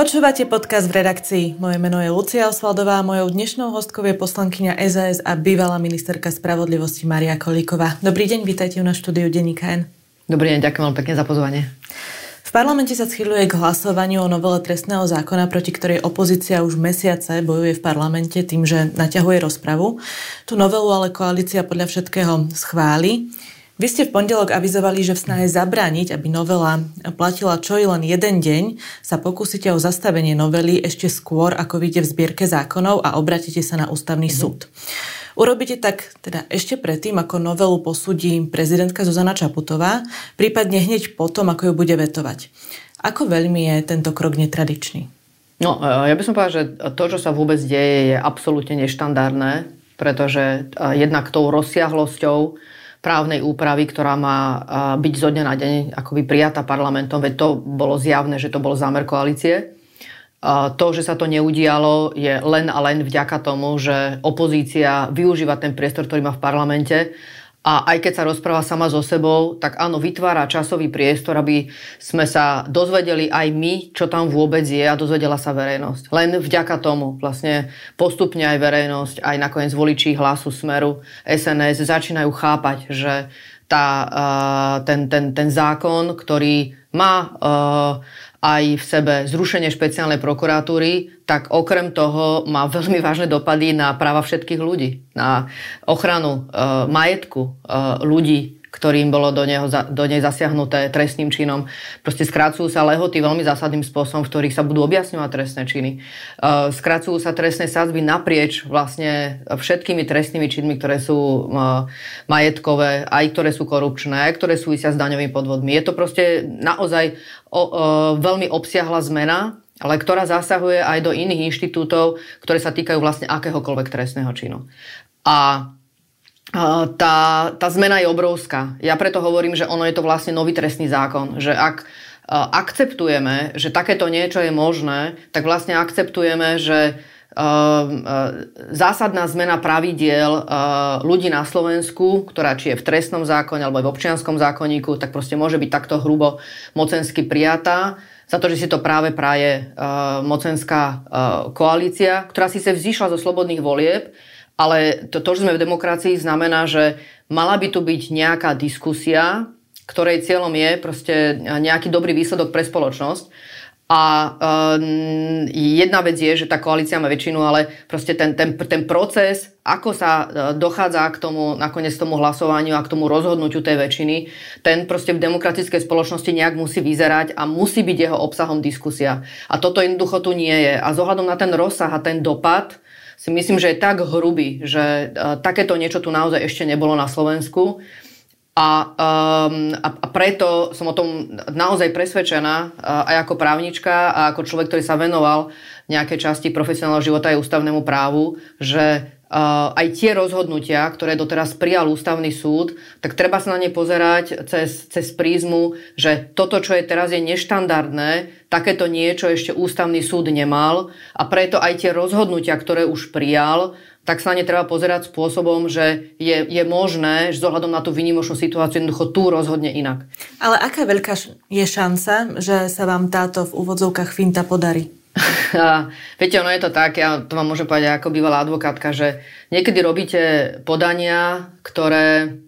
Počúvate podcast v redakcii. Moje meno je Lucia Osvaldová a mojou dnešnou hostkou je poslankyňa SAS a bývalá ministerka spravodlivosti Maria Kolíková. Dobrý deň, vítajte u na štúdiu Denníka N. Dobrý deň, ďakujem veľmi pekne za pozvanie. V parlamente sa schyluje k hlasovaniu o novele trestného zákona, proti ktorej opozícia už mesiace bojuje v parlamente tým, že naťahuje rozpravu. Tu novelu ale koalícia podľa všetkého schváli. Vy ste v pondelok avizovali, že v snahe zabrániť, aby novela platila čo i len jeden deň, sa pokúsite o zastavenie novely ešte skôr, ako vyjde v zbierke zákonov a obratíte sa na ústavný mm-hmm. súd. Urobíte tak teda ešte predtým, ako novelu posúdi prezidentka Zuzana Čaputová, prípadne hneď potom, ako ju bude vetovať. Ako veľmi je tento krok netradičný? No, e, ja by som povedal, že to, čo sa vôbec deje, je absolútne neštandardné, pretože e, jednak tou rozsiahlosťou právnej úpravy, ktorá má byť zo dňa na deň akoby prijatá parlamentom, veď to bolo zjavné, že to bol zámer koalície. To, že sa to neudialo, je len a len vďaka tomu, že opozícia využíva ten priestor, ktorý má v parlamente a aj keď sa rozpráva sama so sebou, tak áno, vytvára časový priestor, aby sme sa dozvedeli aj my, čo tam vôbec je a dozvedela sa verejnosť. Len vďaka tomu vlastne postupne aj verejnosť, aj nakoniec voliči hlasu Smeru, SNS začínajú chápať, že tá, ten, ten, ten zákon, ktorý má aj v sebe zrušenie špeciálnej prokuratúry, tak okrem toho má veľmi vážne dopady na práva všetkých ľudí, na ochranu e, majetku e, ľudí, ktorým bolo do, neho, do nej zasiahnuté trestným činom. Proste skracujú sa lehoty veľmi zásadným spôsobom, v ktorých sa budú objasňovať trestné činy. Uh, skracujú sa trestné sadzby naprieč vlastne všetkými trestnými činmi, ktoré sú uh, majetkové, aj ktoré sú korupčné, aj ktoré súvisia s daňovými podvodmi. Je to proste naozaj o, uh, veľmi obsiahla zmena, ale ktorá zasahuje aj do iných inštitútov, ktoré sa týkajú vlastne akéhokoľvek trestného činu. A tá, tá zmena je obrovská. Ja preto hovorím, že ono je to vlastne nový trestný zákon. Že ak akceptujeme, že takéto niečo je možné, tak vlastne akceptujeme, že zásadná zmena pravidiel ľudí na Slovensku, ktorá či je v trestnom zákone alebo v občianskom zákonníku, tak proste môže byť takto hrubo mocensky prijatá za to, že si to práve praje mocenská koalícia, ktorá sa vzýšla zo slobodných volieb, ale to, to, že sme v demokracii, znamená, že mala by tu byť nejaká diskusia, ktorej cieľom je proste nejaký dobrý výsledok pre spoločnosť. A um, jedna vec je, že tá koalícia má väčšinu, ale proste ten, ten, ten proces, ako sa uh, dochádza k tomu, nakoniec tomu hlasovaniu a k tomu rozhodnutiu tej väčšiny, ten proste v demokratickej spoločnosti nejak musí vyzerať a musí byť jeho obsahom diskusia. A toto jednoducho tu nie je. A zohľadom na ten rozsah a ten dopad, si myslím, že je tak hrubý, že e, takéto niečo tu naozaj ešte nebolo na Slovensku. A, um, a, preto som o tom naozaj presvedčená, uh, aj ako právnička a ako človek, ktorý sa venoval nejakej časti profesionálneho života aj ústavnému právu, že aj tie rozhodnutia, ktoré doteraz prijal ústavný súd, tak treba sa na ne pozerať cez, cez prízmu, že toto, čo je teraz, je neštandardné, takéto niečo ešte ústavný súd nemal a preto aj tie rozhodnutia, ktoré už prijal, tak sa na ne treba pozerať spôsobom, že je, je možné, že zohľadom na tú výnimočnú situáciu jednoducho tu rozhodne inak. Ale aká veľká je šanca, že sa vám táto v úvodzovkách finta podarí? Viete, ono je to tak, ja to vám môžem povedať ako bývalá advokátka, že niekedy robíte podania, ktoré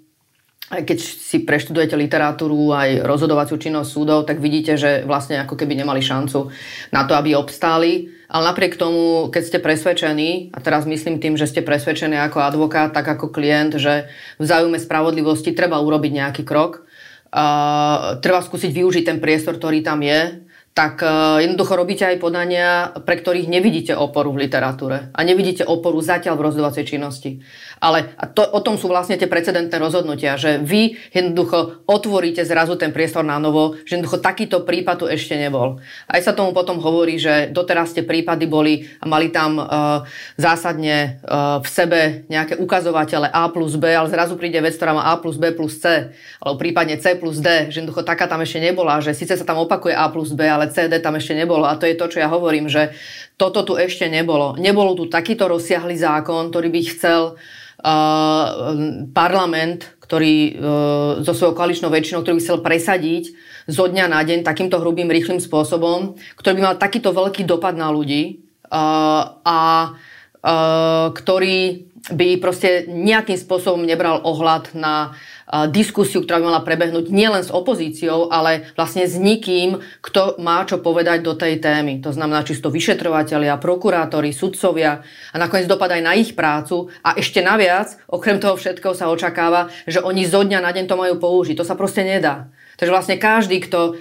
aj keď si preštudujete literatúru, aj rozhodovaciu činnosť súdov, tak vidíte, že vlastne ako keby nemali šancu na to, aby obstáli. Ale napriek tomu, keď ste presvedčení, a teraz myslím tým, že ste presvedčení ako advokát, tak ako klient, že v záujme spravodlivosti treba urobiť nejaký krok, uh, treba skúsiť využiť ten priestor, ktorý tam je, tak uh, jednoducho robíte aj podania, pre ktorých nevidíte oporu v literatúre a nevidíte oporu zatiaľ v rozhodovacej činnosti. Ale to, o tom sú vlastne tie precedentné rozhodnutia, že vy jednoducho otvoríte zrazu ten priestor na novo, že jednoducho takýto prípad tu ešte nebol. Aj sa tomu potom hovorí, že doteraz tie prípady boli a mali tam uh, zásadne uh, v sebe nejaké ukazovatele A plus B, ale zrazu príde vec, ktorá má A plus B plus C, alebo prípadne C plus D, že jednoducho taká tam ešte nebola, že síce sa tam opakuje A plus B, ale C, D tam ešte nebolo. A to je to, čo ja hovorím, že toto tu ešte nebolo. Nebolo tu takýto rozsiahly zákon, ktorý by chcel parlament, ktorý so svojou koaličnou väčšinou, ktorý by chcel presadiť zo dňa na deň takýmto hrubým, rýchlým spôsobom, ktorý by mal takýto veľký dopad na ľudí a ktorý by proste nejakým spôsobom nebral ohľad na diskusiu, ktorá by mala prebehnúť nielen s opozíciou, ale vlastne s nikým, kto má čo povedať do tej témy. To znamená čisto vyšetrovateľia, prokurátori, sudcovia a nakoniec dopad aj na ich prácu. A ešte naviac, okrem toho všetkého sa očakáva, že oni zo dňa na deň to majú použiť. To sa proste nedá. Takže vlastne každý, kto,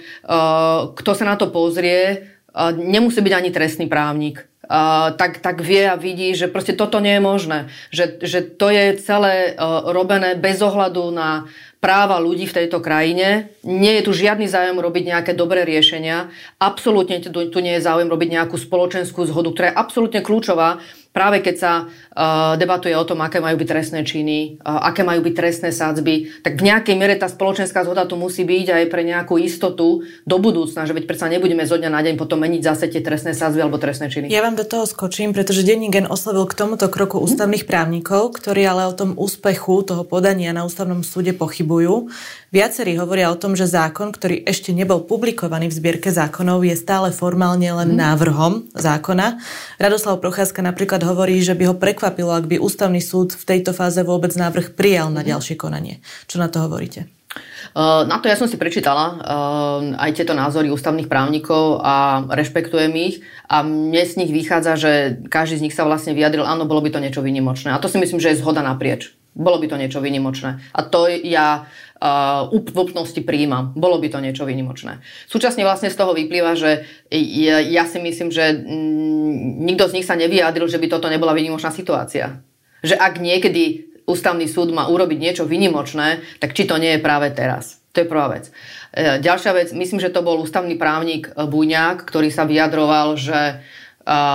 kto sa na to pozrie, nemusí byť ani trestný právnik uh, tak, tak vie a vidí, že proste toto nie je možné. Že, že to je celé uh, robené bez ohľadu na práva ľudí v tejto krajine. Nie je tu žiadny záujem robiť nejaké dobré riešenia. Absolútne tu, tu nie je záujem robiť nejakú spoločenskú zhodu, ktorá je absolútne kľúčová práve keď sa uh, debatuje o tom, aké majú byť trestné činy, uh, aké majú byť trestné sádzby, tak v nejakej miere tá spoločenská zhoda tu musí byť aj pre nejakú istotu do budúcna, že veď predsa nebudeme zo dňa na deň potom meniť zase tie trestné sádzby alebo trestné činy. Ja vám do toho skočím, pretože Denník oslovil k tomuto kroku ústavných právnikov, ktorí ale o tom úspechu toho podania na ústavnom súde pochybujú. Viacerí hovoria o tom, že zákon, ktorý ešte nebol publikovaný v zbierke zákonov, je stále formálne len mhm. návrhom zákona. Radoslav Procházka napríklad hovorí, že by ho prekvapilo, ak by ústavný súd v tejto fáze vôbec návrh prijal na mhm. ďalšie konanie. Čo na to hovoríte? Na to ja som si prečítala aj tieto názory ústavných právnikov a rešpektujem ich a mne z nich vychádza, že každý z nich sa vlastne vyjadril, áno, bolo by to niečo vynimočné. A to si myslím, že je zhoda naprieč. Bolo by to niečo vynimočné. A to ja v úplnosti príjmam. Bolo by to niečo vynimočné. Súčasne vlastne z toho vyplýva, že ja, ja si myslím, že mm, nikto z nich sa nevyjadril, že by toto nebola vynimočná situácia. Že ak niekedy ústavný súd má urobiť niečo vynimočné, tak či to nie je práve teraz. To je prvá vec. E, ďalšia vec, myslím, že to bol ústavný právnik Buňák, ktorý sa vyjadroval, že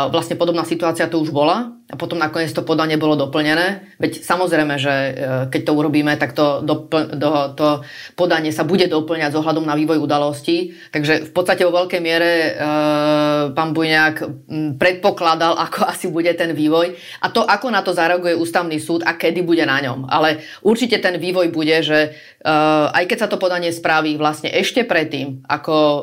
vlastne podobná situácia tu už bola a potom nakoniec to podanie bolo doplnené. Veď samozrejme, že e, keď to urobíme, tak to, dopl- do, to podanie sa bude doplňať s ohľadom na vývoj udalostí. Takže v podstate vo veľkej miere e, pán Bujňák predpokladal, ako asi bude ten vývoj a to, ako na to zareaguje ústavný súd a kedy bude na ňom. Ale určite ten vývoj bude, že e, aj keď sa to podanie spraví vlastne ešte predtým, ako e,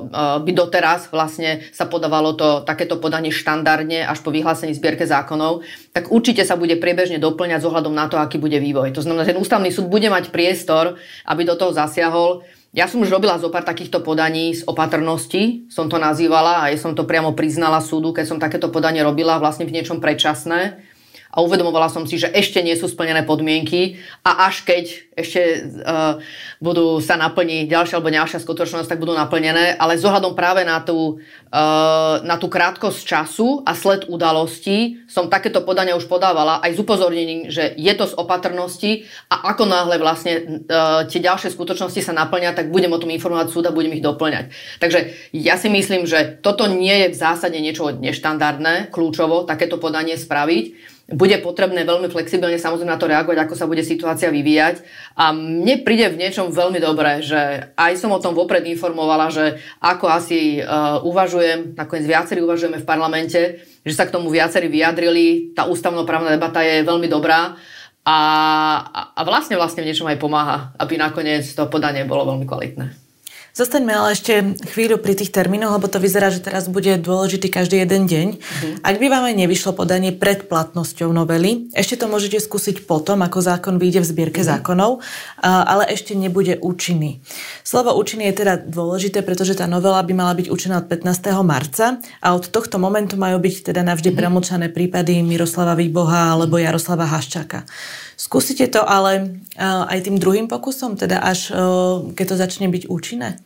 by doteraz vlastne sa podávalo to takéto podanie štandardne až po vyhlásení zbierke zákonov, tak určite sa bude priebežne doplňať s ohľadom na to, aký bude vývoj. To znamená, ten ústavný súd bude mať priestor, aby do toho zasiahol. Ja som už robila zo pár takýchto podaní z opatrnosti, som to nazývala a ja som to priamo priznala súdu, keď som takéto podanie robila vlastne v niečom predčasné a uvedomovala som si, že ešte nie sú splnené podmienky a až keď ešte uh, budú sa naplniť ďalšia alebo ďalšia skutočnosť, tak budú naplnené, ale zohľadom práve na tú, uh, na tú krátkosť času a sled udalostí som takéto podania už podávala aj s upozornením, že je to z opatrnosti a ako náhle vlastne uh, tie ďalšie skutočnosti sa naplnia, tak budem o tom informovať súda, budem ich doplňať. Takže ja si myslím, že toto nie je v zásade niečo neštandardné, kľúčovo, takéto podanie spraviť bude potrebné veľmi flexibilne samozrejme na to reagovať, ako sa bude situácia vyvíjať. A mne príde v niečom veľmi dobré, že aj som o tom vopred informovala, že ako asi uh, uvažujem, nakoniec viacerí uvažujeme v parlamente, že sa k tomu viacerí vyjadrili. Tá ústavnoprávna debata je veľmi dobrá a, a vlastne vlastne v niečom aj pomáha, aby nakoniec to podanie bolo veľmi kvalitné. Zostaňme ale ešte chvíľu pri tých termínoch, lebo to vyzerá, že teraz bude dôležitý každý jeden deň. Mm-hmm. Ak by vám aj nevyšlo podanie pred platnosťou novely, ešte to môžete skúsiť potom, ako zákon vyjde v zbierke mm-hmm. zákonov, ale ešte nebude účinný. Slovo účinný je teda dôležité, pretože tá novela by mala byť účinná od 15. marca a od tohto momentu majú byť teda navždy mm-hmm. premlčané prípady Miroslava Výboha alebo Jaroslava Haščáka. Skúsite to ale aj tým druhým pokusom, teda až keď to začne byť účinné?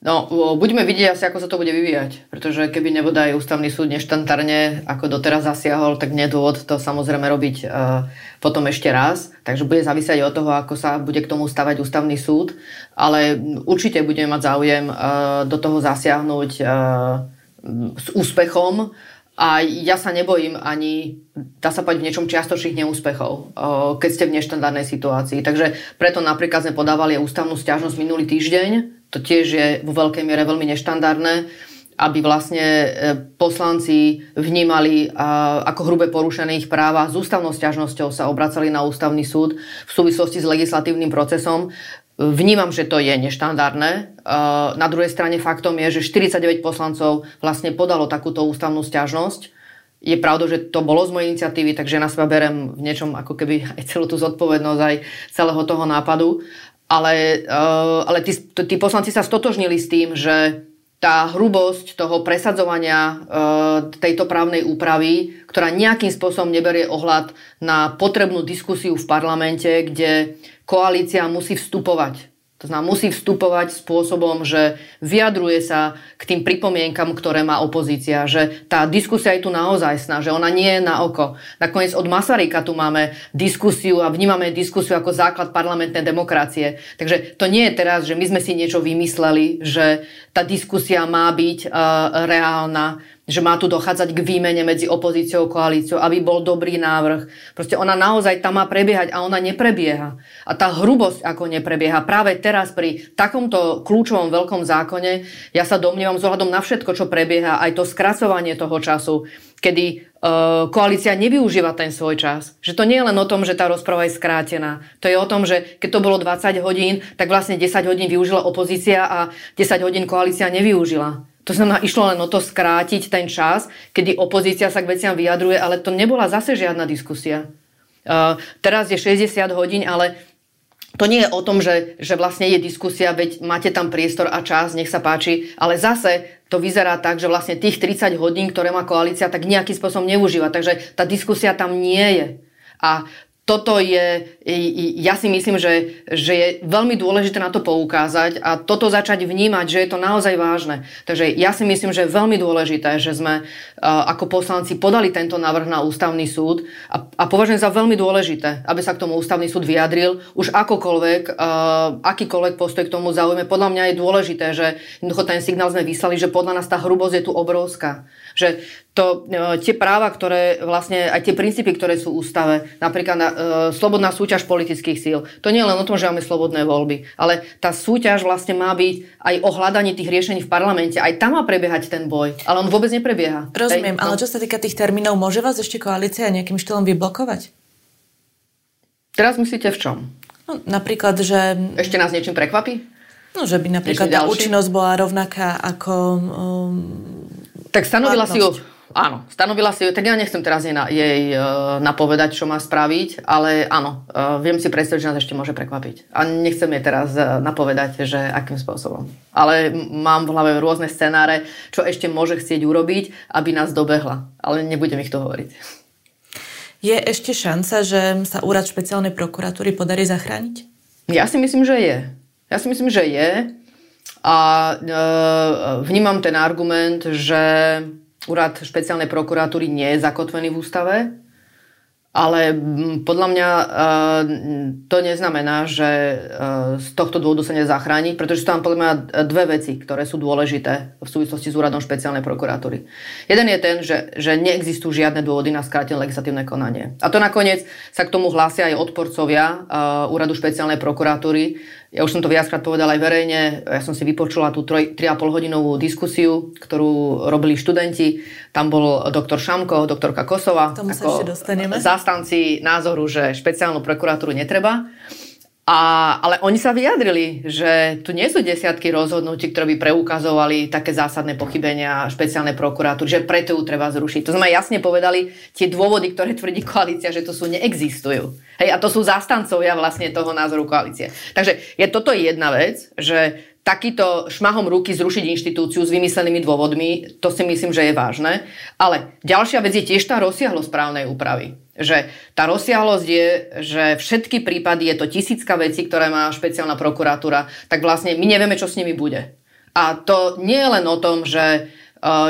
No, budeme vidieť asi, ako sa to bude vyvíjať, pretože keby aj ústavný súd neštantárne, ako doteraz zasiahol, tak nedôvod to samozrejme robiť uh, potom ešte raz. Takže bude závisieť od toho, ako sa bude k tomu stavať ústavný súd, ale určite budeme mať záujem uh, do toho zasiahnuť uh, s úspechom, a ja sa nebojím ani, dá sa povedať, v niečom čiastočných neúspechov, keď ste v neštandardnej situácii. Takže preto napríklad sme podávali ústavnú stiažnosť minulý týždeň. To tiež je vo veľkej miere veľmi neštandardné. aby vlastne e, poslanci vnímali ako hrubé porušené ich práva, s ústavnou stiažnosťou sa obracali na ústavný súd v súvislosti s legislatívnym procesom. Vnímam, že to je neštandardné. Na druhej strane faktom je, že 49 poslancov vlastne podalo takúto ústavnú stiažnosť. Je pravda, že to bolo z mojej iniciatívy, takže na seba berem v niečom ako keby aj celú tú zodpovednosť aj celého toho nápadu. Ale, ale tí, tí poslanci sa stotožnili s tým, že tá hrubosť toho presadzovania e, tejto právnej úpravy, ktorá nejakým spôsobom neberie ohľad na potrebnú diskusiu v parlamente, kde koalícia musí vstupovať to znamená, musí vstupovať spôsobom, že vyjadruje sa k tým pripomienkam, ktoré má opozícia, že tá diskusia je tu naozaj sná, že ona nie je na oko. Nakoniec od Masaryka tu máme diskusiu a vnímame diskusiu ako základ parlamentnej demokracie. Takže to nie je teraz, že my sme si niečo vymysleli, že tá diskusia má byť uh, reálna že má tu dochádzať k výmene medzi opozíciou a koalíciou, aby bol dobrý návrh. Proste ona naozaj tam má prebiehať a ona neprebieha. A tá hrubosť ako neprebieha práve teraz pri takomto kľúčovom veľkom zákone, ja sa domnievam ohľadom na všetko, čo prebieha, aj to skracovanie toho času, kedy uh, koalícia nevyužíva ten svoj čas. Že to nie je len o tom, že tá rozpráva je skrátená. To je o tom, že keď to bolo 20 hodín, tak vlastne 10 hodín využila opozícia a 10 hodín koalícia nevyužila. To znamená, išlo len o to skrátiť ten čas, kedy opozícia sa k veciam vyjadruje, ale to nebola zase žiadna diskusia. Uh, teraz je 60 hodín, ale to nie je o tom, že, že vlastne je diskusia, veď máte tam priestor a čas, nech sa páči, ale zase to vyzerá tak, že vlastne tých 30 hodín, ktoré má koalícia, tak nejakým spôsobom neužíva. Takže tá diskusia tam nie je. A toto je, ja si myslím, že, že je veľmi dôležité na to poukázať a toto začať vnímať, že je to naozaj vážne. Takže ja si myslím, že je veľmi dôležité, že sme ako poslanci podali tento návrh na ústavný súd a, a považujem za veľmi dôležité, aby sa k tomu ústavný súd vyjadril. Už akokoľvek, akýkoľvek postoj k tomu zaujme, podľa mňa je dôležité, že jednoducho ten signál sme vyslali, že podľa nás tá hrubosť je tu obrovská. Že to, e, tie práva, ktoré vlastne, aj tie princípy, ktoré sú v ústave, napríklad na, e, slobodná súťaž politických síl, to nie je len o tom, že máme slobodné voľby, ale tá súťaž vlastne má byť aj o hľadaní tých riešení v parlamente. Aj tam má prebiehať ten boj, ale on vôbec neprebieha. Rozumiem, Tej, ale čo sa týka tých termínov, môže vás ešte koalícia nejakým štýlom vyblokovať? Teraz myslíte v čom? No, napríklad, že... Ešte nás niečím prekvapí? No, že by napríklad tá účinnosť bola rovnaká ako um, tak stanovila si ju, áno, stanovila si ju, tak ja nechcem teraz jej, jej uh, napovedať, čo má spraviť, ale áno, uh, viem si predstaviť, že nás ešte môže prekvapiť. A nechcem jej teraz uh, napovedať, že akým spôsobom. Ale mám v hlave rôzne scenáre, čo ešte môže chcieť urobiť, aby nás dobehla. Ale nebudem ich to hovoriť. Je ešte šanca, že sa úrad špeciálnej prokuratúry podarí zachrániť? Ja si myslím, že je. Ja si myslím, že je. A e, vnímam ten argument, že úrad špeciálnej prokuratúry nie je zakotvený v ústave, ale podľa mňa e, to neznamená, že e, z tohto dôvodu sa nezachráni, pretože sú tam podľa mňa dve veci, ktoré sú dôležité v súvislosti s úradom špeciálnej prokuratúry. Jeden je ten, že, že neexistujú žiadne dôvody na skrátené legislatívne konanie. A to nakoniec sa k tomu hlásia aj odporcovia úradu špeciálnej prokuratúry, ja už som to viackrát povedal aj verejne, ja som si vypočula tú 3,5 hodinovú diskusiu, ktorú robili študenti. Tam bol doktor Šamko, doktorka Kosova. Tomu sa ešte dostaneme. Zástanci názoru, že špeciálnu prokuratúru netreba. A, ale oni sa vyjadrili, že tu nie sú desiatky rozhodnutí, ktoré by preukazovali také zásadné pochybenia špeciálnej prokuratúry, že preto ju treba zrušiť. To sme jasne povedali, tie dôvody, ktoré tvrdí koalícia, že to sú, neexistujú. Hej, a to sú zastancovia vlastne toho názoru koalície. Takže je toto jedna vec, že takýto šmahom ruky zrušiť inštitúciu s vymyslenými dôvodmi, to si myslím, že je vážne. Ale ďalšia vec je tiež tá rozsiahlosť správnej úpravy že tá rozsiahlosť je, že všetky prípady, je to tisícka vecí, ktoré má špeciálna prokuratúra, tak vlastne my nevieme, čo s nimi bude. A to nie je len o tom, že e,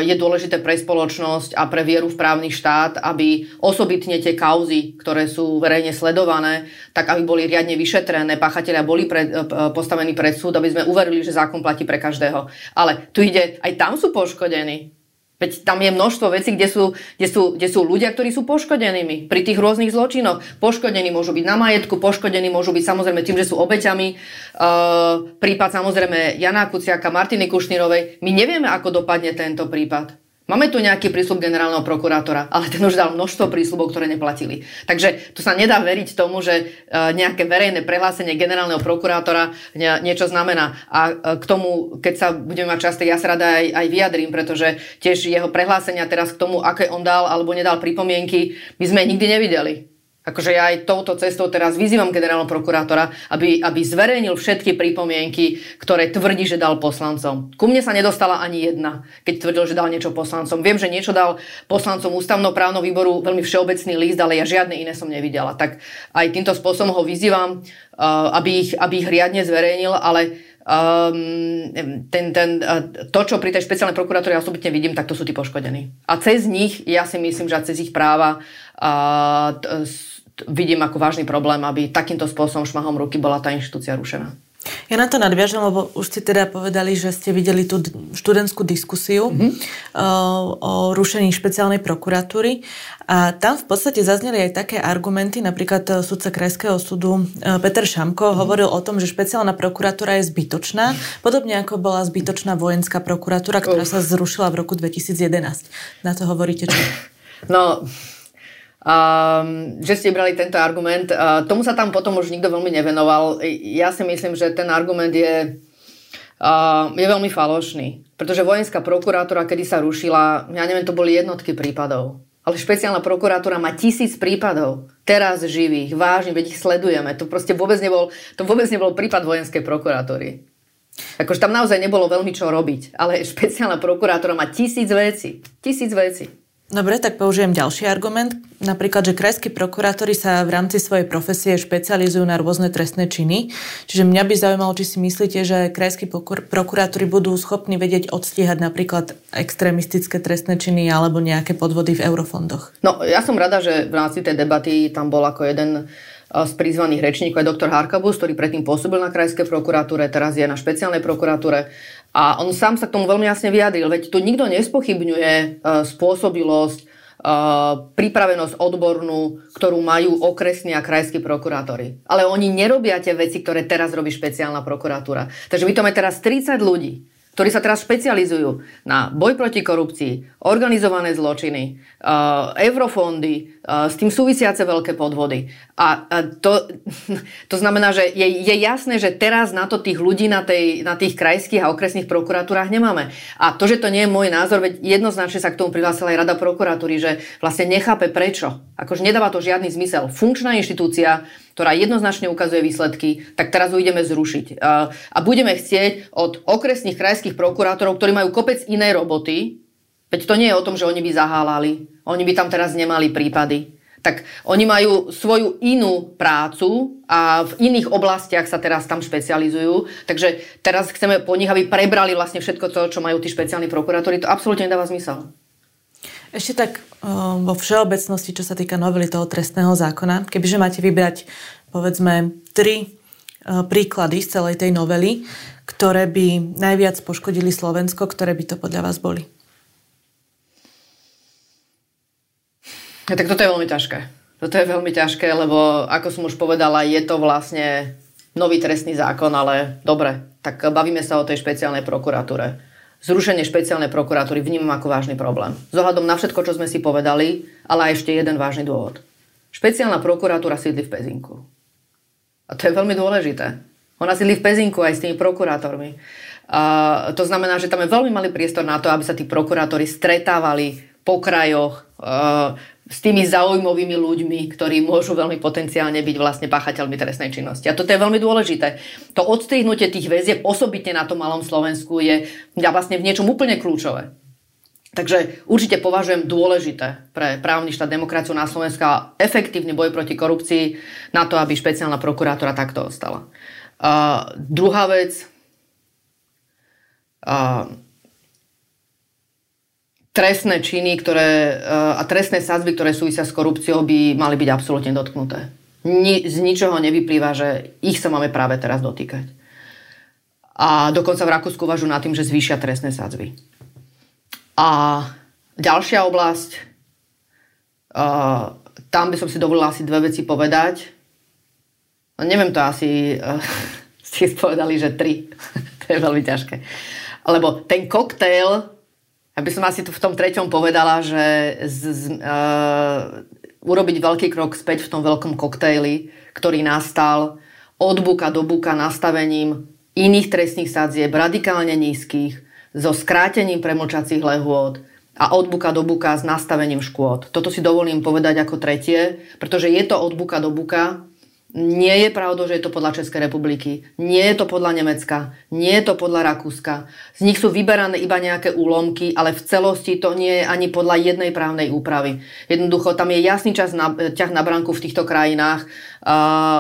je dôležité pre spoločnosť a pre vieru v právny štát, aby osobitne tie kauzy, ktoré sú verejne sledované, tak aby boli riadne vyšetrené, páchatelia boli pred, e, postavení pred súd, aby sme uverili, že zákon platí pre každého. Ale tu ide, aj tam sú poškodení Veď tam je množstvo vecí, kde sú, kde, sú, kde sú ľudia, ktorí sú poškodenými pri tých rôznych zločinoch. Poškodení môžu byť na majetku, poškodení môžu byť samozrejme tým, že sú obeťami. Uh, prípad samozrejme Jana Kuciaka, Martiny Kušnírovej. My nevieme, ako dopadne tento prípad. Máme tu nejaký prísľub generálneho prokurátora, ale ten už dal množstvo prísľubov, ktoré neplatili. Takže tu sa nedá veriť tomu, že e, nejaké verejné prehlásenie generálneho prokurátora niečo znamená. A e, k tomu, keď sa budeme mať čas, ja sa rada aj, aj vyjadrím, pretože tiež jeho prehlásenia teraz k tomu, aké on dal alebo nedal pripomienky, my sme nikdy nevideli. Akože ja aj touto cestou teraz vyzývam generálneho prokurátora, aby, aby zverejnil všetky pripomienky, ktoré tvrdí, že dal poslancom. Ku mne sa nedostala ani jedna, keď tvrdil, že dal niečo poslancom. Viem, že niečo dal poslancom ústavnoprávneho výboru, veľmi všeobecný list, ale ja žiadne iné som nevidela. Tak aj týmto spôsobom ho vyzývam, uh, aby ich, aby ich riadne zverejnil, ale Um, ten, ten, to, čo pri tej špeciálnej prokuratúre ja osobitne vidím, tak to sú tí poškodení. A cez nich, ja si myslím, že cez ich práva uh, vidím ako vážny problém, aby takýmto spôsobom šmahom ruky bola tá inštitúcia rušená. Ja na to nadviažem, lebo už ste teda povedali, že ste videli tú študentskú diskusiu mm-hmm. o, o rušení špeciálnej prokuratúry a tam v podstate zazneli aj také argumenty, napríklad e, sudca Krajského súdu e, Peter Šamko mm-hmm. hovoril o tom, že špeciálna prokuratúra je zbytočná, podobne ako bola zbytočná vojenská prokuratúra, ktorá sa zrušila v roku 2011. Na to hovoríte čo? No, Um, že ste brali tento argument. Uh, tomu sa tam potom už nikto veľmi nevenoval. Ja si myslím, že ten argument je, uh, je veľmi falošný. Pretože vojenská prokurátora, kedy sa rušila, ja neviem, to boli jednotky prípadov. Ale špeciálna prokuratúra má tisíc prípadov. Teraz živých, vážne, veď ich sledujeme. To proste vôbec nebol, to vôbec nebol prípad vojenskej prokuratúry. Akože tam naozaj nebolo veľmi čo robiť. Ale špeciálna prokurátora má tisíc vecí. Tisíc vecí. Dobre, tak použijem ďalší argument. Napríklad, že krajskí prokurátori sa v rámci svojej profesie špecializujú na rôzne trestné činy. Čiže mňa by zaujímalo, či si myslíte, že krajskí prokurátori budú schopní vedieť odstíhať napríklad extrémistické trestné činy alebo nejaké podvody v eurofondoch. No, ja som rada, že v rámci tej debaty tam bol ako jeden z prizvaných rečníkov aj doktor Harkabus, ktorý predtým pôsobil na krajskej prokuratúre, teraz je na špeciálnej prokuratúre. A on sám sa k tomu veľmi jasne vyjadril, veď tu nikto nespochybňuje e, spôsobilosť, e, pripravenosť odbornú, ktorú majú okresní a krajskí prokurátori. Ale oni nerobia tie veci, ktoré teraz robí špeciálna prokuratúra. Takže my to máme teraz 30 ľudí, ktorí sa teraz špecializujú na boj proti korupcii, organizované zločiny, uh, eurofondy, uh, s tým súvisiace veľké podvody. A to, to znamená, že je, je jasné, že teraz na to tých ľudí na, tej, na tých krajských a okresných prokuratúrach nemáme. A to, že to nie je môj názor, veď jednoznačne sa k tomu prihlásila aj Rada prokuratúry, že vlastne nechápe prečo. Akože nedáva to žiadny zmysel. Funkčná inštitúcia, ktorá jednoznačne ukazuje výsledky, tak teraz ju ideme zrušiť. A budeme chcieť od okresných krajských prokurátorov, ktorí majú kopec inej roboty, veď to nie je o tom, že oni by zahálali, oni by tam teraz nemali prípady, tak oni majú svoju inú prácu a v iných oblastiach sa teraz tam špecializujú. Takže teraz chceme po nich, aby prebrali vlastne všetko to, čo majú tí špeciálni prokurátori. To absolútne nedáva zmysel. Ešte tak vo všeobecnosti, čo sa týka novely toho trestného zákona, kebyže máte vybrať povedzme tri príklady z celej tej novely, ktoré by najviac poškodili Slovensko, ktoré by to podľa vás boli? Ja, tak toto je veľmi ťažké. Toto je veľmi ťažké, lebo ako som už povedala, je to vlastne nový trestný zákon, ale dobre, tak bavíme sa o tej špeciálnej prokuratúre zrušenie špeciálnej prokuratúry vnímam ako vážny problém. Zohľadom na všetko, čo sme si povedali, ale ešte jeden vážny dôvod. Špeciálna prokuratúra sídli v Pezinku. A to je veľmi dôležité. Ona sídli v Pezinku aj s tými prokurátormi. A to znamená, že tam je veľmi malý priestor na to, aby sa tí prokurátori stretávali po krajoch, s tými zaujímavými ľuďmi, ktorí môžu veľmi potenciálne byť vlastne páchateľmi trestnej činnosti. A toto je veľmi dôležité. To odstrihnutie tých väzieb osobitne na tom malom Slovensku je vlastne v niečom úplne kľúčové. Takže určite považujem dôležité pre právny štát demokraciu na Slovensku a efektívny boj proti korupcii na to, aby špeciálna prokurátora takto ostala. Uh, druhá vec, uh, trestné činy ktoré, eh, a trestné sadzby, ktoré súvisia s korupciou, by mali byť absolútne dotknuté. Ni, z ničoho nevyplýva, že ich sa máme práve teraz dotýkať. A dokonca v Rakúsku uvažujú nad tým, že zvýšia trestné sadzby. A ďalšia oblasť, uh, tam by som si dovolila asi dve veci povedať. No, neviem to asi, uh, ste povedali, že tri. to je veľmi ťažké. Lebo ten koktail, aby som asi tu v tom treťom povedala, že z, z, uh, urobiť veľký krok späť v tom veľkom koktejli, ktorý nastal od buka do buka nastavením iných trestných sadzieb, radikálne nízkych, so skrátením premlčacích lehôd a od buka do buka s nastavením škôd. Toto si dovolím povedať ako tretie, pretože je to od buka do buka nie je pravdou, že je to podľa Českej republiky. Nie je to podľa Nemecka. Nie je to podľa Rakúska. Z nich sú vyberané iba nejaké úlomky, ale v celosti to nie je ani podľa jednej právnej úpravy. Jednoducho, tam je jasný čas na, ťah na branku v týchto krajinách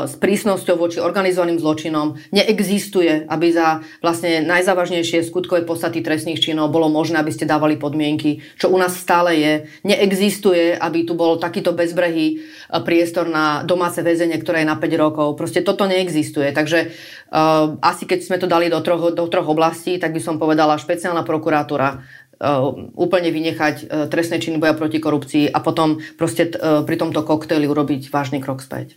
s prísnosťou voči organizovaným zločinom. Neexistuje, aby za vlastne najzávažnejšie skutkové podstaty trestných činov bolo možné, aby ste dávali podmienky, čo u nás stále je. Neexistuje, aby tu bol takýto bezbrehý priestor na domáce väzenie, ktoré je na 5 rokov. Proste toto neexistuje. Takže uh, asi keď sme to dali do troch, do troch oblastí, tak by som povedala špeciálna prokuratúra, úplne vynechať trestné činy boja proti korupcii a potom proste pri tomto koktejli urobiť vážny krok späť.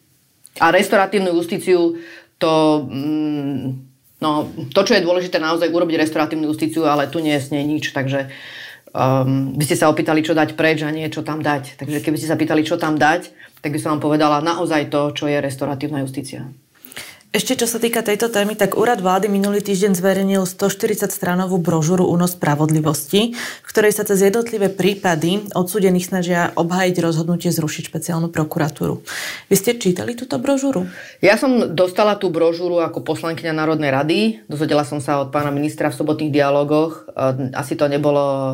A restoratívnu justíciu to... Mm, no, to, čo je dôležité naozaj urobiť restoratívnu justíciu, ale tu nie je nič, takže um, vy ste sa opýtali, čo dať preč a nie čo tam dať. Takže keby ste sa pýtali, čo tam dať, tak by som vám povedala naozaj to, čo je restoratívna justícia. Ešte čo sa týka tejto témy, tak úrad vlády minulý týždeň zverejnil 140 stranovú brožúru Únos spravodlivosti, v ktorej sa cez jednotlivé prípady odsudených snažia obhajiť rozhodnutie zrušiť špeciálnu prokuratúru. Vy ste čítali túto brožúru? Ja som dostala tú brožúru ako poslankyňa Národnej rady. Dozvedela som sa od pána ministra v sobotných dialogoch. Asi to nebolo e,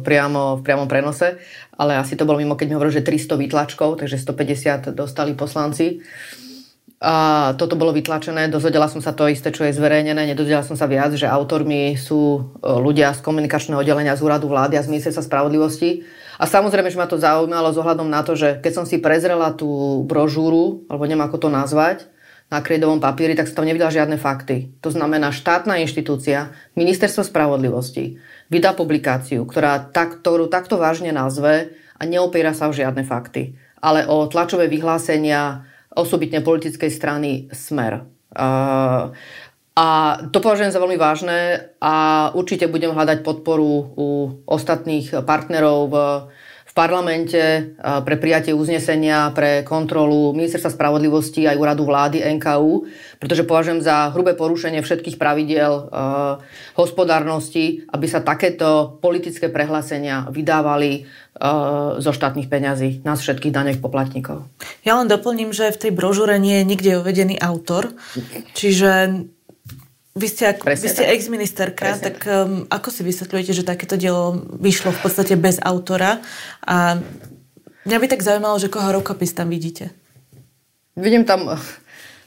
priamo v priamom prenose, ale asi to bolo mimo, keď mi hovoril, že 300 výtlačkov, takže 150 dostali poslanci. A toto bolo vytlačené, dozvedela som sa to isté, čo je zverejnené, nedozvedela som sa viac, že autormi sú e, ľudia z komunikačného oddelenia z úradu vlády a z ministerstva spravodlivosti. A samozrejme, že ma to zaujímalo s na to, že keď som si prezrela tú brožúru, alebo neviem ako to nazvať, na kredovom papieri, tak som tam nevidela žiadne fakty. To znamená, štátna inštitúcia, ministerstvo spravodlivosti, vydá publikáciu, ktorá tak, ktorú takto vážne nazve a neopiera sa o žiadne fakty, ale o tlačové vyhlásenia osobitne politickej strany Smer. A to považujem za veľmi vážne a určite budem hľadať podporu u ostatných partnerov v, v parlamente pre prijatie uznesenia, pre kontrolu Ministerstva spravodlivosti aj úradu vlády NKU, pretože považujem za hrubé porušenie všetkých pravidiel uh, hospodárnosti, aby sa takéto politické prehlásenia vydávali uh, zo štátnych peňazí nás všetkých daňových poplatníkov. Ja len doplním, že v tej brožúre nie je nikde uvedený autor, čiže vy ste, ako, vy ste ex-ministerka, Presne tak um, ako si vysvetľujete, že takéto dielo vyšlo v podstate bez autora a mňa by tak zaujímalo, že koho rukopis tam vidíte? Vidím tam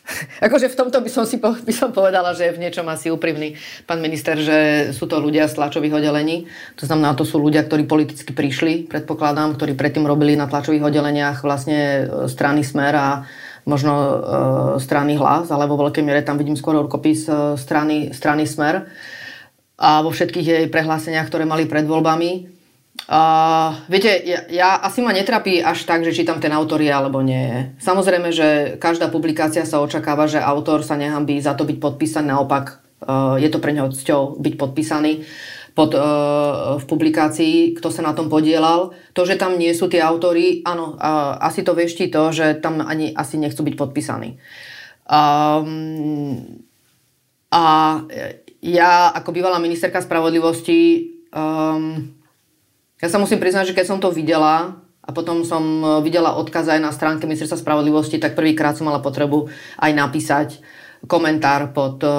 akože v tomto by som si po, by som povedala, že je v niečom asi úprimný pán minister, že sú to ľudia z tlačových oddelení. To znamená, to sú ľudia, ktorí politicky prišli, predpokladám, ktorí predtým robili na tlačových oddeleniach vlastne e, strany Smer a možno e, strany Hlas, ale vo veľkej miere tam vidím skôr rukopis e, strany, strany Smer a vo všetkých jej prehláseniach, ktoré mali pred voľbami. Uh, viete, ja, ja asi ma netrapí až tak, že či tam ten autor je alebo nie je. Samozrejme, že každá publikácia sa očakáva, že autor sa nehambí za to byť podpísaný, naopak uh, je to pre neho cťou byť podpísaný pod, uh, v publikácii, kto sa na tom podielal. To, že tam nie sú tie autory, áno, uh, asi to veští to, že tam ani asi nechcú byť podpísaní. Um, a ja ako bývalá ministerka spravodlivosti um, ja sa musím priznať, že keď som to videla a potom som e, videla odkaz aj na stránke Ministerstva spravodlivosti, tak prvýkrát som mala potrebu aj napísať komentár pod, e,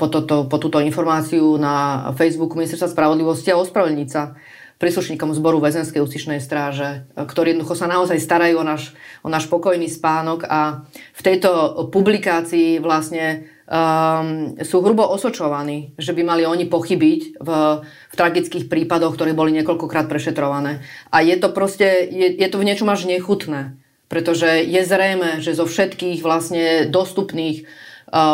pod, toto, pod túto informáciu na Facebooku Ministerstva spravodlivosti a ospravedlniť sa príslušníkom zboru väzenskej ústičnej stráže, e, ktorí jednoducho sa naozaj starajú o náš, o náš pokojný spánok a v tejto publikácii vlastne um, sú hrubo osočovaní, že by mali oni pochybiť v, v tragických prípadoch, ktoré boli niekoľkokrát prešetrované. A je to proste, je, je to v niečom až nechutné, pretože je zrejme, že zo všetkých vlastne dostupných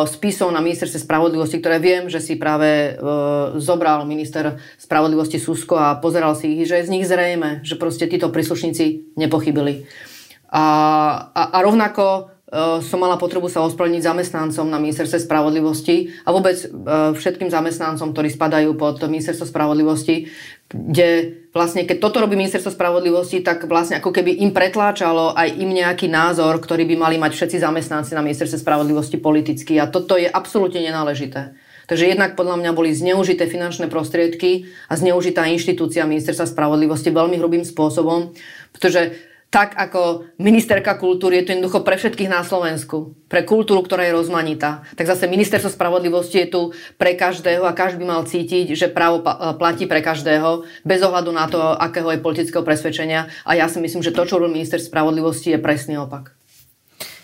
spisov na ministerstve spravodlivosti, ktoré viem, že si práve zobral minister spravodlivosti Susko a pozeral si ich, že je z nich zrejme, že proste títo príslušníci nepochybili. A, a, a rovnako Eh, som mala potrebu sa ospravedlniť zamestnancom na ministerstve spravodlivosti a vôbec eh, všetkým zamestnancom, ktorí spadajú pod ministerstvo spravodlivosti, kde vlastne keď toto robí ministerstvo spravodlivosti, tak vlastne ako keby im pretláčalo aj im nejaký názor, ktorý by mali mať všetci zamestnanci na ministerstve spravodlivosti politicky a toto je absolútne nenáležité. Takže jednak podľa mňa boli zneužité finančné prostriedky a zneužitá inštitúcia ministerstva spravodlivosti veľmi hrubým spôsobom, pretože tak ako ministerka kultúry je to jednoducho pre všetkých na Slovensku, pre kultúru, ktorá je rozmanitá. Tak zase ministerstvo spravodlivosti je tu pre každého a každý mal cítiť, že právo platí pre každého, bez ohľadu na to, akého je politického presvedčenia. A ja si myslím, že to, čo robí minister spravodlivosti, je presný opak.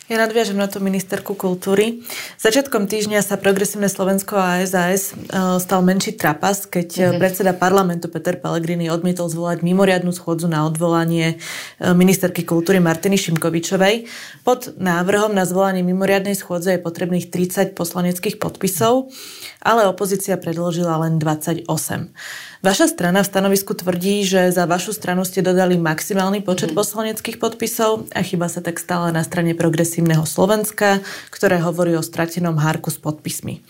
Ja nadviažem na tú ministerku kultúry. Začiatkom týždňa sa Progresívne Slovensko a SAS e, stal menší trapas, keď mm-hmm. predseda parlamentu Peter Pellegrini odmietol zvolať mimoriadnu schôdzu na odvolanie e, ministerky kultúry Martiny Šimkovičovej. Pod návrhom na zvolanie mimoriadnej schôdze je potrebných 30 poslaneckých podpisov, ale opozícia predložila len 28. Vaša strana v stanovisku tvrdí, že za vašu stranu ste dodali maximálny počet mm. poslaneckých podpisov a chyba sa tak stala na strane progresívneho Slovenska, ktoré hovorí o stratenom hárku s podpismi.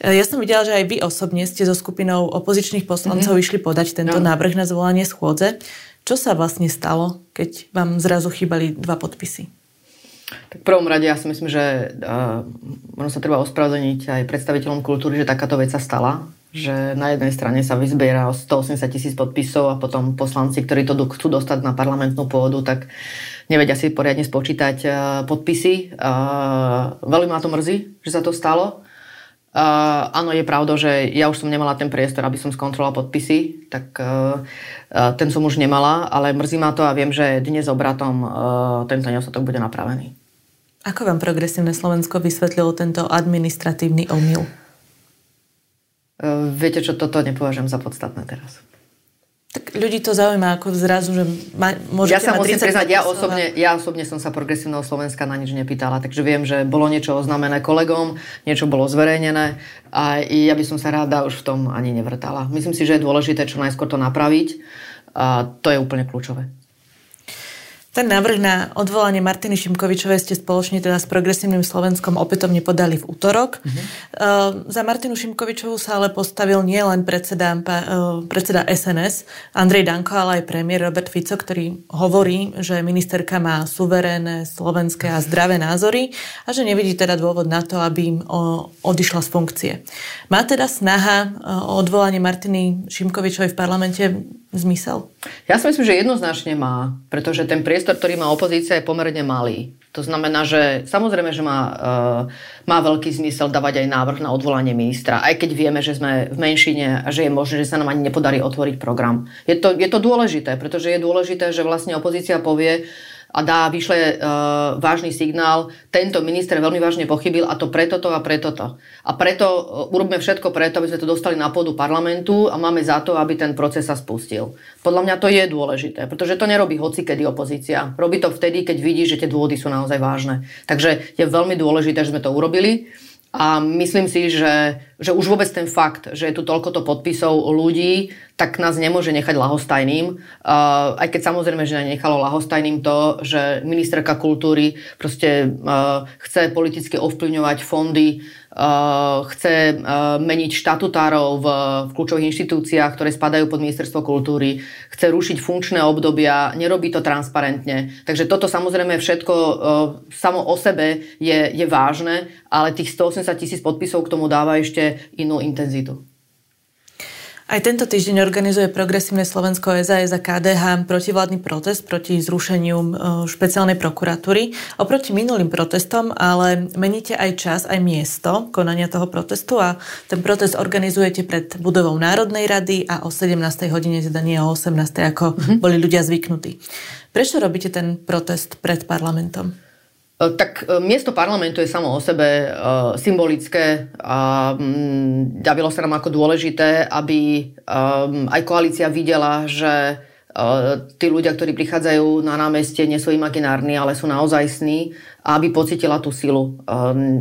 Ja som videla, že aj vy osobne ste so skupinou opozičných poslancov mm-hmm. išli podať tento no. návrh na zvolanie schôdze. Čo sa vlastne stalo, keď vám zrazu chýbali dva podpisy? Tak v prvom rade ja si myslím, že uh, možno sa treba ospravedlniť aj predstaviteľom kultúry, že takáto vec sa stala že na jednej strane sa vyzbiera 180 tisíc podpisov a potom poslanci, ktorí to chcú dostať na parlamentnú pôdu, tak nevedia si poriadne spočítať uh, podpisy. Uh, veľmi ma to mrzí, že sa to stalo. Uh, áno, je pravda, že ja už som nemala ten priestor, aby som skontrolovala podpisy, tak ten som už nemala, ale mrzí ma to a viem, že dnes obratom tento nedostatok bude napravený. Ako vám Progresívne Slovensko vysvetlilo tento administratívny omyl? Uh, viete čo, toto nepovažujem za podstatné teraz. Tak ľudí to zaujíma ako zrazu, že ma, môžete Ja sa musím priznať, ja osobne, ja osobne som sa progresívneho Slovenska na nič nepýtala, takže viem, že bolo niečo oznámené kolegom, niečo bolo zverejnené a ja by som sa ráda už v tom ani nevrtala. Myslím si, že je dôležité čo najskôr to napraviť a to je úplne kľúčové. Ten návrh na odvolanie Martiny Šimkovičovej ste spoločne teda s Progresívnym Slovenskom opätovne podali v útorok. Uh-huh. Uh, za Martinu Šimkovičovú sa ale postavil nielen predseda, uh, predseda SNS Andrej Danko, ale aj premiér Robert Fico, ktorý hovorí, že ministerka má suverénne, slovenské a zdravé názory a že nevidí teda dôvod na to, aby im uh, odišla z funkcie. Má teda snaha uh, o odvolanie Martiny Šimkovičovej v parlamente zmysel? Ja si myslím, že jednoznačne má, pretože ten priestor, ktorý má opozícia, je pomerne malý. To znamená, že samozrejme, že má, uh, má veľký zmysel dávať aj návrh na odvolanie ministra, aj keď vieme, že sme v menšine a že je možné, že sa nám ani nepodarí otvoriť program. Je to, je to dôležité, pretože je dôležité, že vlastne opozícia povie, a dá, vyšle uh, vážny signál, tento minister veľmi vážne pochybil a to preto to a preto to. A preto uh, urobme všetko preto, aby sme to dostali na pôdu parlamentu a máme za to, aby ten proces sa spustil. Podľa mňa to je dôležité, pretože to nerobí hoci kedy opozícia. Robí to vtedy, keď vidí, že tie dôvody sú naozaj vážne. Takže je veľmi dôležité, že sme to urobili. A myslím si, že, že už vôbec ten fakt, že je tu toľkoto podpisov ľudí, tak nás nemôže nechať lahostajným. Uh, aj keď samozrejme, že nechalo lahostajným to, že ministerka kultúry proste uh, chce politicky ovplyvňovať fondy chce eh, meniť štatutárov v, v kľúčových inštitúciách, ktoré spadajú pod ministerstvo kultúry, chce rušiť funkčné obdobia, nerobí to transparentne. Takže toto samozrejme všetko uh, samo o sebe je, je vážne, ale tých 180 tisíc podpisov k tomu dáva ešte inú intenzitu. Aj tento týždeň organizuje Progresívne Slovensko SAS a KDH protivládny protest proti zrušeniu e, špeciálnej prokuratúry. Oproti minulým protestom ale meníte aj čas, aj miesto konania toho protestu a ten protest organizujete pred budovou Národnej rady a o 17. hodine, teda nie o 18. ako mm-hmm. boli ľudia zvyknutí. Prečo robíte ten protest pred parlamentom? E, tak e, miesto parlamentu je samo o sebe uh, symbolické a um, javilo sa nám ako dôležité, aby aj koalícia videla, že tí ľudia, ktorí prichádzajú na námestie, nie sú imaginárni, ale sú naozaj sní a aby pocitila tú silu.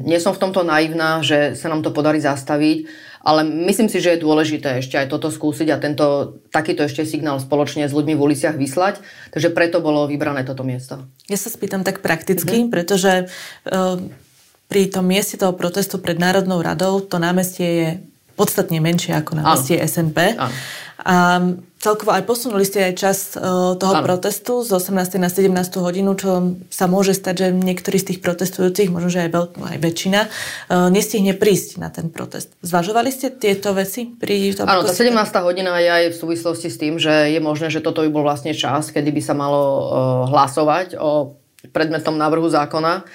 Nie som v tomto naivná, že sa nám to podarí zastaviť, ale myslím si, že je dôležité ešte aj toto skúsiť a tento, takýto ešte signál spoločne s ľuďmi v uliciach vyslať. Takže preto bolo vybrané toto miesto. Ja sa spýtam tak prakticky, mm-hmm. pretože uh, pri tom mieste toho protestu pred Národnou radou to námestie je podstatne menšie ako námestie SNP. Áno. A celkovo aj posunuli ste aj čas uh, toho ano. protestu z 18. na 17. hodinu, čo sa môže stať, že niektorí z tých protestujúcich, možno že aj, veľ, aj väčšina, uh, nestihne prísť na ten protest. Zvažovali ste tieto veci pri tom Áno, tá 17. hodina je aj v súvislosti s tým, že je možné, že toto by bol vlastne čas, kedy by sa malo uh, hlasovať o predmetom návrhu zákona.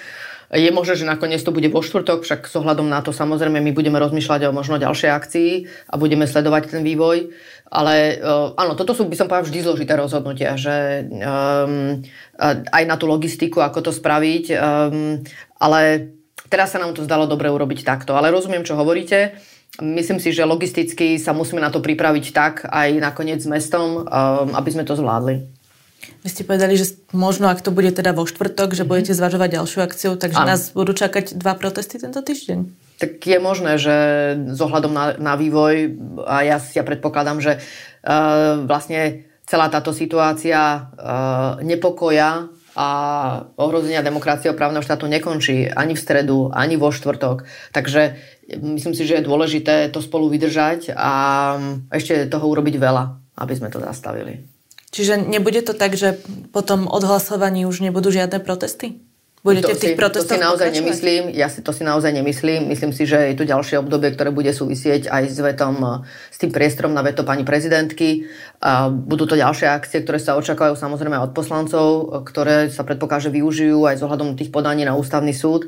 Je možné, že nakoniec to bude vo štvrtok, však s ohľadom na to samozrejme my budeme rozmýšľať o možno ďalšej akcii a budeme sledovať ten vývoj. Ale uh, áno, toto sú, by som povedal, vždy zložité rozhodnutia, že um, aj na tú logistiku, ako to spraviť, um, ale teraz sa nám to zdalo dobre urobiť takto. Ale rozumiem, čo hovoríte. Myslím si, že logisticky sa musíme na to pripraviť tak aj nakoniec s mestom, um, aby sme to zvládli. Vy ste povedali, že možno, ak to bude teda vo štvrtok, že mm-hmm. budete zvažovať ďalšiu akciu, takže ano. nás budú čakať dva protesty tento týždeň tak je možné, že s ohľadom na, na vývoj, a ja, ja predpokladám, že uh, vlastne celá táto situácia uh, nepokoja a ohrozenia demokracie a právneho štátu nekončí ani v stredu, ani vo štvrtok. Takže myslím si, že je dôležité to spolu vydržať a ešte toho urobiť veľa, aby sme to zastavili. Čiže nebude to tak, že potom odhlasovaní už nebudú žiadne protesty? Budete to v tých si, protestoch To si naozaj nemyslím, ja si to si naozaj nemyslím. Myslím si, že je tu ďalšie obdobie, ktoré bude súvisieť aj s vetom, s tým priestorom na veto pani prezidentky. A budú to ďalšie akcie, ktoré sa očakávajú samozrejme od poslancov, ktoré sa predpokáže využijú aj z ohľadom tých podaní na ústavný súd.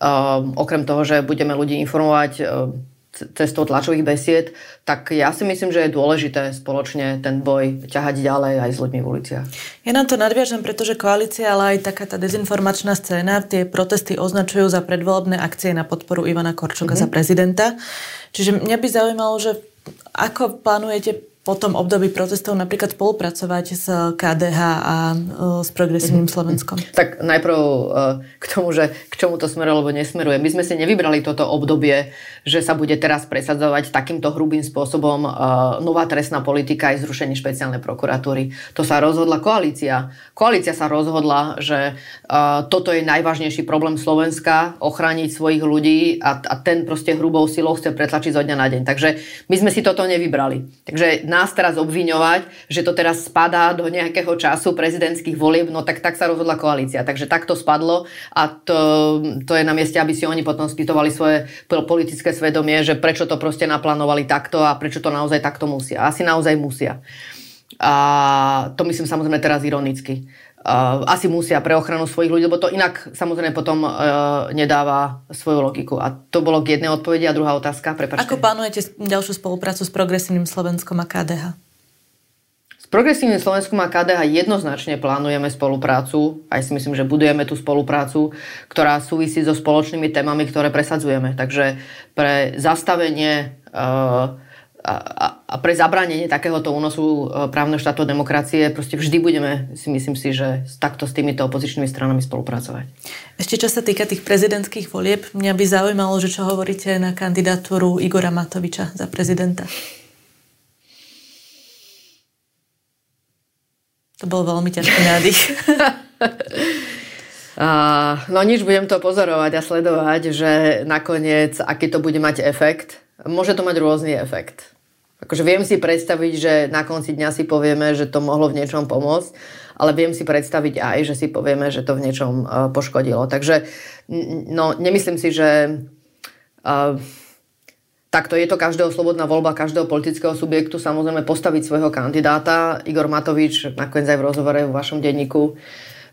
Um, okrem toho, že budeme ľudí informovať um, cestou tlačových besied, tak ja si myslím, že je dôležité spoločne ten boj ťahať ďalej aj s ľuďmi v uliciach. Ja nám to nadviažem, pretože koalícia, ale aj taká tá dezinformačná scéna tie protesty označujú za predvolebné akcie na podporu Ivana Korčoka mm-hmm. za prezidenta. Čiže mňa by zaujímalo, že ako plánujete po tom období protestov napríklad spolupracovať s KDH a e, s Progresívnym mhm. Slovenskom? Tak najprv e, k tomu, že k čomu to smeruje alebo nesmeruje. My sme si nevybrali toto obdobie, že sa bude teraz presadzovať takýmto hrubým spôsobom e, nová trestná politika aj zrušenie špeciálnej prokuratúry. To sa rozhodla koalícia. Koalícia sa rozhodla, že toto je najvážnejší problém Slovenska, ochrániť svojich ľudí a, a ten proste hrubou silou chce pretlačiť zo dňa na deň. Takže my sme si toto nevybrali. Takže nás teraz obviňovať, že to teraz spadá do nejakého času prezidentských volieb, no tak tak sa rozhodla koalícia. Takže tak to spadlo a to, to je na mieste, aby si oni potom spýtovali svoje politické svedomie, že prečo to proste naplánovali takto a prečo to naozaj takto musia. Asi naozaj musia. A to myslím samozrejme teraz ironicky. Uh, asi musia pre ochranu svojich ľudí, lebo to inak samozrejme potom uh, nedáva svoju logiku. A to bolo k jednej odpovedi a druhá otázka. Prepačte. Ako plánujete ďalšiu spoluprácu s Progresívnym Slovenskom a KDH? S Progresívnym Slovenskom a KDH jednoznačne plánujeme spoluprácu. Aj si myslím, že budujeme tú spoluprácu, ktorá súvisí so spoločnými témami, ktoré presadzujeme. Takže pre zastavenie uh, a, a pre zabránenie takéhoto únosu e, právneho štátu demokracie proste vždy budeme, si myslím si, že takto s týmito opozičnými stranami spolupracovať. Ešte čo sa týka tých prezidentských volieb, mňa by zaujímalo, že čo hovoríte na kandidatúru Igora Matoviča za prezidenta. To bol veľmi ťažký nádych. Uh, no nič, budem to pozorovať a sledovať, že nakoniec, aký to bude mať efekt. Môže to mať rôzny efekt. Akože viem si predstaviť, že na konci dňa si povieme, že to mohlo v niečom pomôcť, ale viem si predstaviť aj, že si povieme, že to v niečom uh, poškodilo. Takže no, nemyslím si, že uh, takto je to každého slobodná voľba každého politického subjektu samozrejme postaviť svojho kandidáta. Igor Matovič nakoniec aj v rozhovore v vašom denníku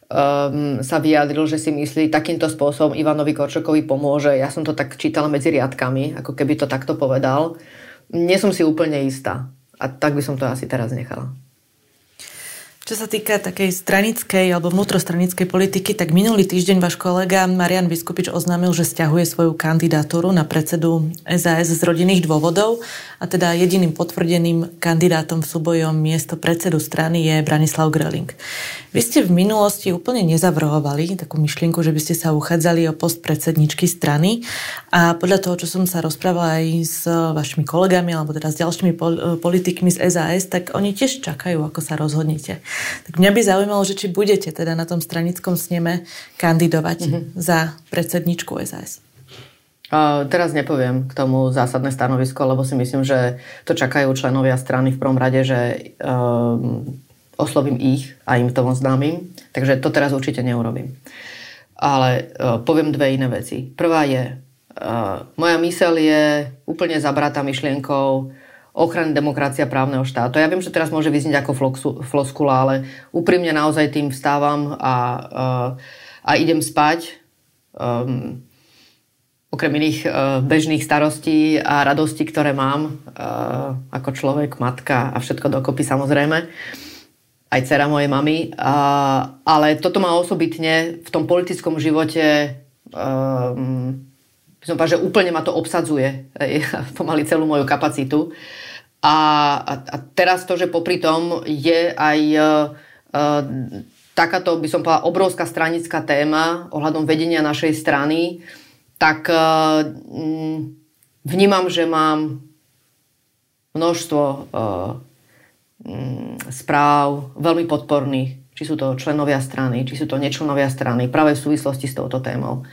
um, sa vyjadril, že si myslí, takýmto spôsobom Ivanovi Korčokovi pomôže. Ja som to tak čítala medzi riadkami, ako keby to takto povedal. Nie som si úplne istá. A tak by som to asi teraz nechala. Čo sa týka takej stranickej alebo vnútrostranickej politiky, tak minulý týždeň váš kolega Marian Vyskupič oznámil, že stiahuje svoju kandidatúru na predsedu SAS z rodinných dôvodov a teda jediným potvrdeným kandidátom v súbojom miesto predsedu strany je Branislav Greling. Vy ste v minulosti úplne nezavrhovali takú myšlienku, že by ste sa uchádzali o post predsedničky strany a podľa toho, čo som sa rozprávala aj s vašimi kolegami alebo teda s ďalšími politikmi z SAS, tak oni tiež čakajú, ako sa rozhodnete. Tak mňa by zaujímalo, že či budete teda na tom stranickom sneme kandidovať mm-hmm. za predsedničku SAS. Uh, teraz nepoviem k tomu zásadné stanovisko, lebo si myslím, že to čakajú členovia strany v prvom rade, že uh, oslovím ich a im to známym. Takže to teraz určite neurobím. Ale uh, poviem dve iné veci. Prvá je, uh, moja myseľ je úplne zabratá myšlienkou ochrany demokracia právneho štátu. Ja viem, že teraz môže vyzniť ako floskula, ale úprimne naozaj tým vstávam a, a, a idem spať. Um, okrem iných uh, bežných starostí a radostí, ktoré mám uh, ako človek, matka a všetko dokopy samozrejme. Aj dcera mojej mamy. Uh, ale toto má osobitne v tom politickom živote um, by som povedal, že úplne ma to obsadzuje pomaly celú moju kapacitu. A, a, a teraz to, že popri tom je aj uh, takáto, by som povedala, obrovská stranická téma ohľadom vedenia našej strany, tak uh, vnímam, že mám množstvo uh, správ veľmi podporných, či sú to členovia strany, či sú to nečlenovia strany, práve v súvislosti s touto témou.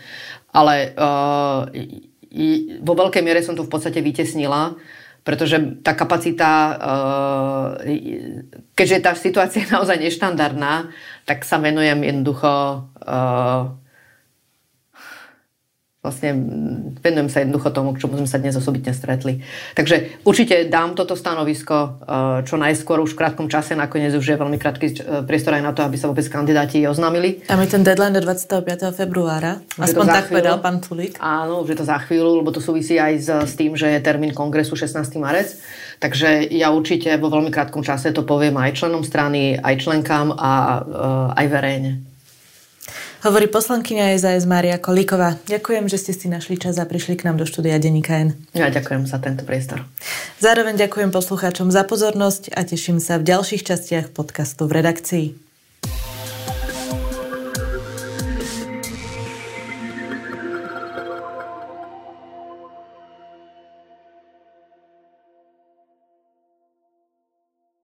Ale uh, vo veľkej miere som to v podstate vytesnila pretože tá kapacita, eh, keďže tá situácia je naozaj neštandardná, tak sa venujem jednoducho eh, vlastne venujem sa jednoducho tomu, k čomu sme sa dnes osobitne stretli. Takže určite dám toto stanovisko eh, čo najskôr už v krátkom čase, nakoniec už je veľmi krátky eh, priestor aj na to, aby sa vôbec kandidáti oznámili. Tam je ten deadline do 25. februára. Aspoň tak povedal pán Tulík. Áno, už je to za chvíľu, lebo to súvisí aj s, s tým, že je termín kongresu 16. marec. Takže ja určite vo veľmi krátkom čase to poviem aj členom strany, aj členkám a uh, aj verejne. Hovorí poslankyňa SAS Mária Kolíková. Ďakujem, že ste si našli čas a prišli k nám do štúdia Denníka N. Ja ďakujem za tento priestor. Zároveň ďakujem poslucháčom za pozornosť a teším sa v ďalších častiach podcastu v redakcii.